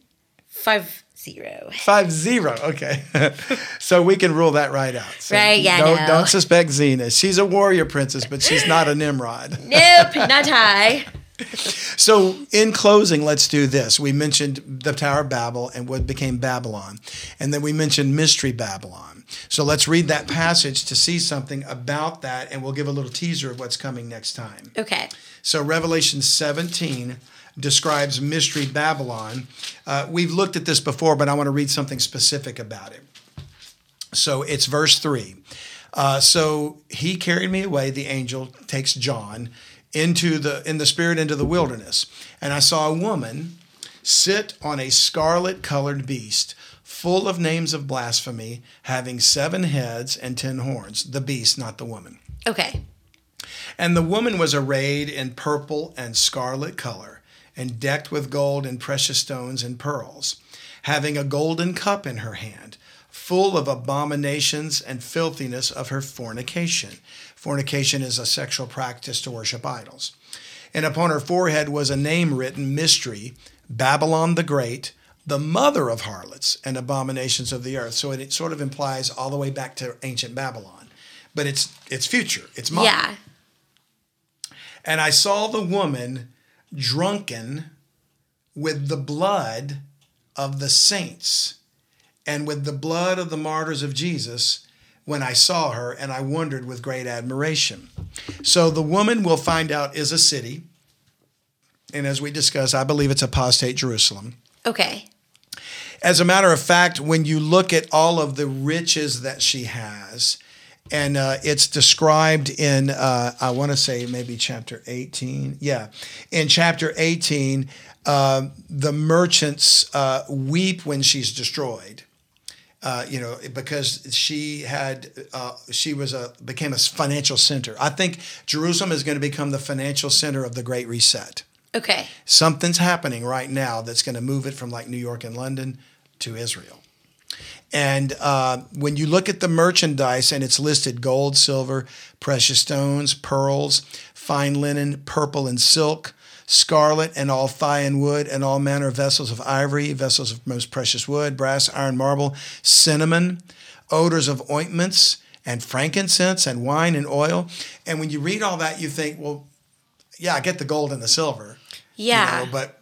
Five zero. five zero. Okay, so we can rule that right out. So Right, yeah, Don't, no. don't suspect Xena. She's a warrior princess, but she's not a Nimrod. Nope, not I. So, in closing, let's do this. We mentioned the Tower of Babel and what became Babylon, and then we mentioned Mystery Babylon. So, let's read that passage to see something about that, and we'll give a little teaser of what's coming next time. Okay. So, Revelation 17 describes Mystery Babylon. Uh, we've looked at this before, but I want to read something specific about it. So, it's verse 3. Uh, so he carried me away, the angel takes John into the in the spirit into the wilderness. And I saw a woman sit on a scarlet colored beast, full of names of blasphemy, having seven heads and ten horns. The beast, not the woman. Okay. And the woman was arrayed in purple and scarlet color, and decked with gold and precious stones and pearls, having a golden cup in her hand, full of abominations and filthiness of her fornication. Fornication is a sexual practice to worship idols. And upon her forehead was a name written Mystery, Babylon the Great, the mother of harlots and abominations of the earth. So it, it sort of implies all the way back to ancient Babylon. But it's it's future. It's modern. Yeah. And I saw the woman drunken with the blood of the saints and with the blood of the martyrs of Jesus when I saw her, and I wondered with great admiration. So the woman we'll find out is a city. And as we discussed, I believe it's apostate Jerusalem. Okay. As a matter of fact, when you look at all of the riches that she has, and uh, it's described in, uh, I want to say maybe chapter 18. Yeah. In chapter 18, uh, the merchants uh, weep when she's destroyed. Uh, you know, because she had, uh, she was a became a financial center. I think Jerusalem is going to become the financial center of the Great Reset Okay. something's happening right now that's going to move it from like New York and London to Israel. And uh, when you look at the merchandise and it's listed gold, silver, precious stones, pearls, fine linen, purple and silk, scarlet and all thyine wood, and all manner of vessels of ivory, vessels of most precious wood, brass, iron, marble, cinnamon, odors of ointments, and frankincense, and wine and oil. And when you read all that, you think, well, yeah, I get the gold and the silver. you Yeah. know, but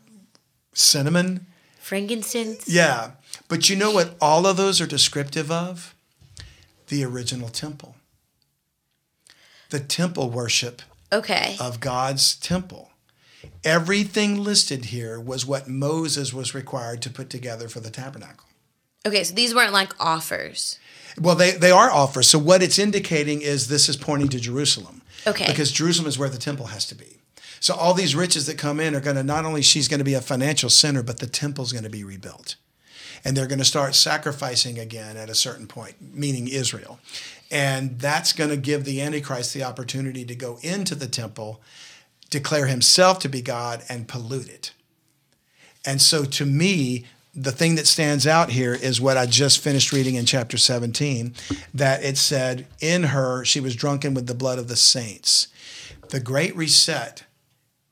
cinnamon, Frankincense. yeah. But you know what all of those are descriptive of? The original temple. The temple worship Okay. of God's temple. Everything listed here was what Moses was required to put together for the tabernacle. Okay, so these weren't like offers. Well, they, they are offers. So what it's indicating is this is pointing to Jerusalem. Okay. Because Jerusalem is where the temple has to be. So all these riches that come in are going to not only she's going to be a financial center, but the temple's going to be rebuilt. And they're going to start sacrificing again at a certain point, meaning Israel. And that's going to give the Antichrist the opportunity to go into the temple, declare himself to be God, and pollute it. And so to me, the thing that stands out here is what I just finished reading in chapter 17 that it said, In her, she was drunken with the blood of the saints. The Great Reset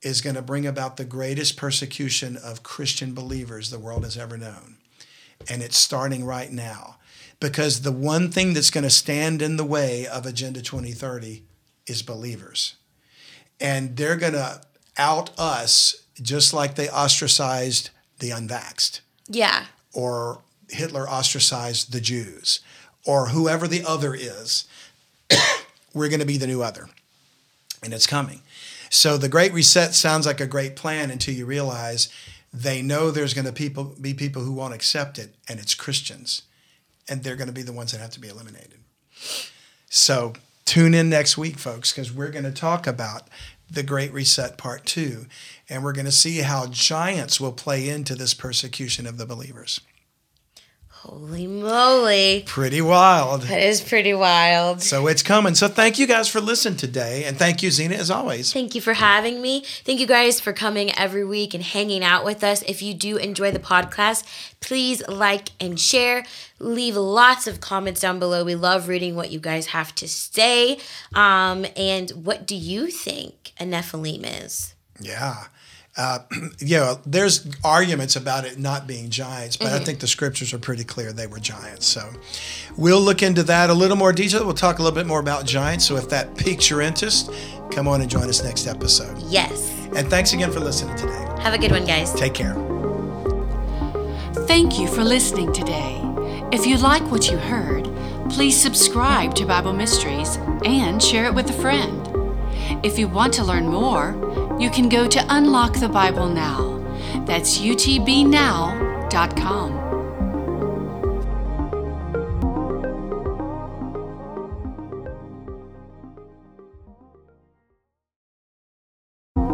is going to bring about the greatest persecution of Christian believers the world has ever known. And it's starting right now. Because the one thing that's going to stand in the way of Agenda 2030 is believers. And they're going to out us just like they ostracized the unvaxxed Yeah. or Hitler ostracized the Jews or whoever the other is. We're going to be the new other. And it's coming. So the Great Reset sounds like a great plan until you realize they know there's going to people, be people who won't accept it, and it's Christians. And they're going to be the ones that have to be eliminated. So tune in next week, folks, because we're going to talk about the Great Reset Part 2. And we're going to see how giants will play into this persecution of the believers. Holy moly. Pretty wild. That is pretty wild. So it's coming. So thank you guys for listening today. And thank you, Zena, as always. Thank you for having me. Thank you guys for coming every week and hanging out with us. If you do enjoy the podcast, please like and share. Leave lots of comments down below. We love reading what you guys have to say. Um, and what do you think a Nephilim is? Yeah. Uh, yeah, there's arguments about it not being giants, but Mm-hmm. I think the scriptures are pretty clear they were giants. So we'll look into that a little more detail. We'll talk a little bit more about giants. So if that piques your interest, come on and join us next episode. Yes. And thanks again for listening today. Have a good one, guys. Take care. Thank you for listening today. If you like what you heard, please subscribe to Bible Mysteries and share it with a friend. If you want to learn more, you can go to Unlock the Bible Now. That's utbnow.com.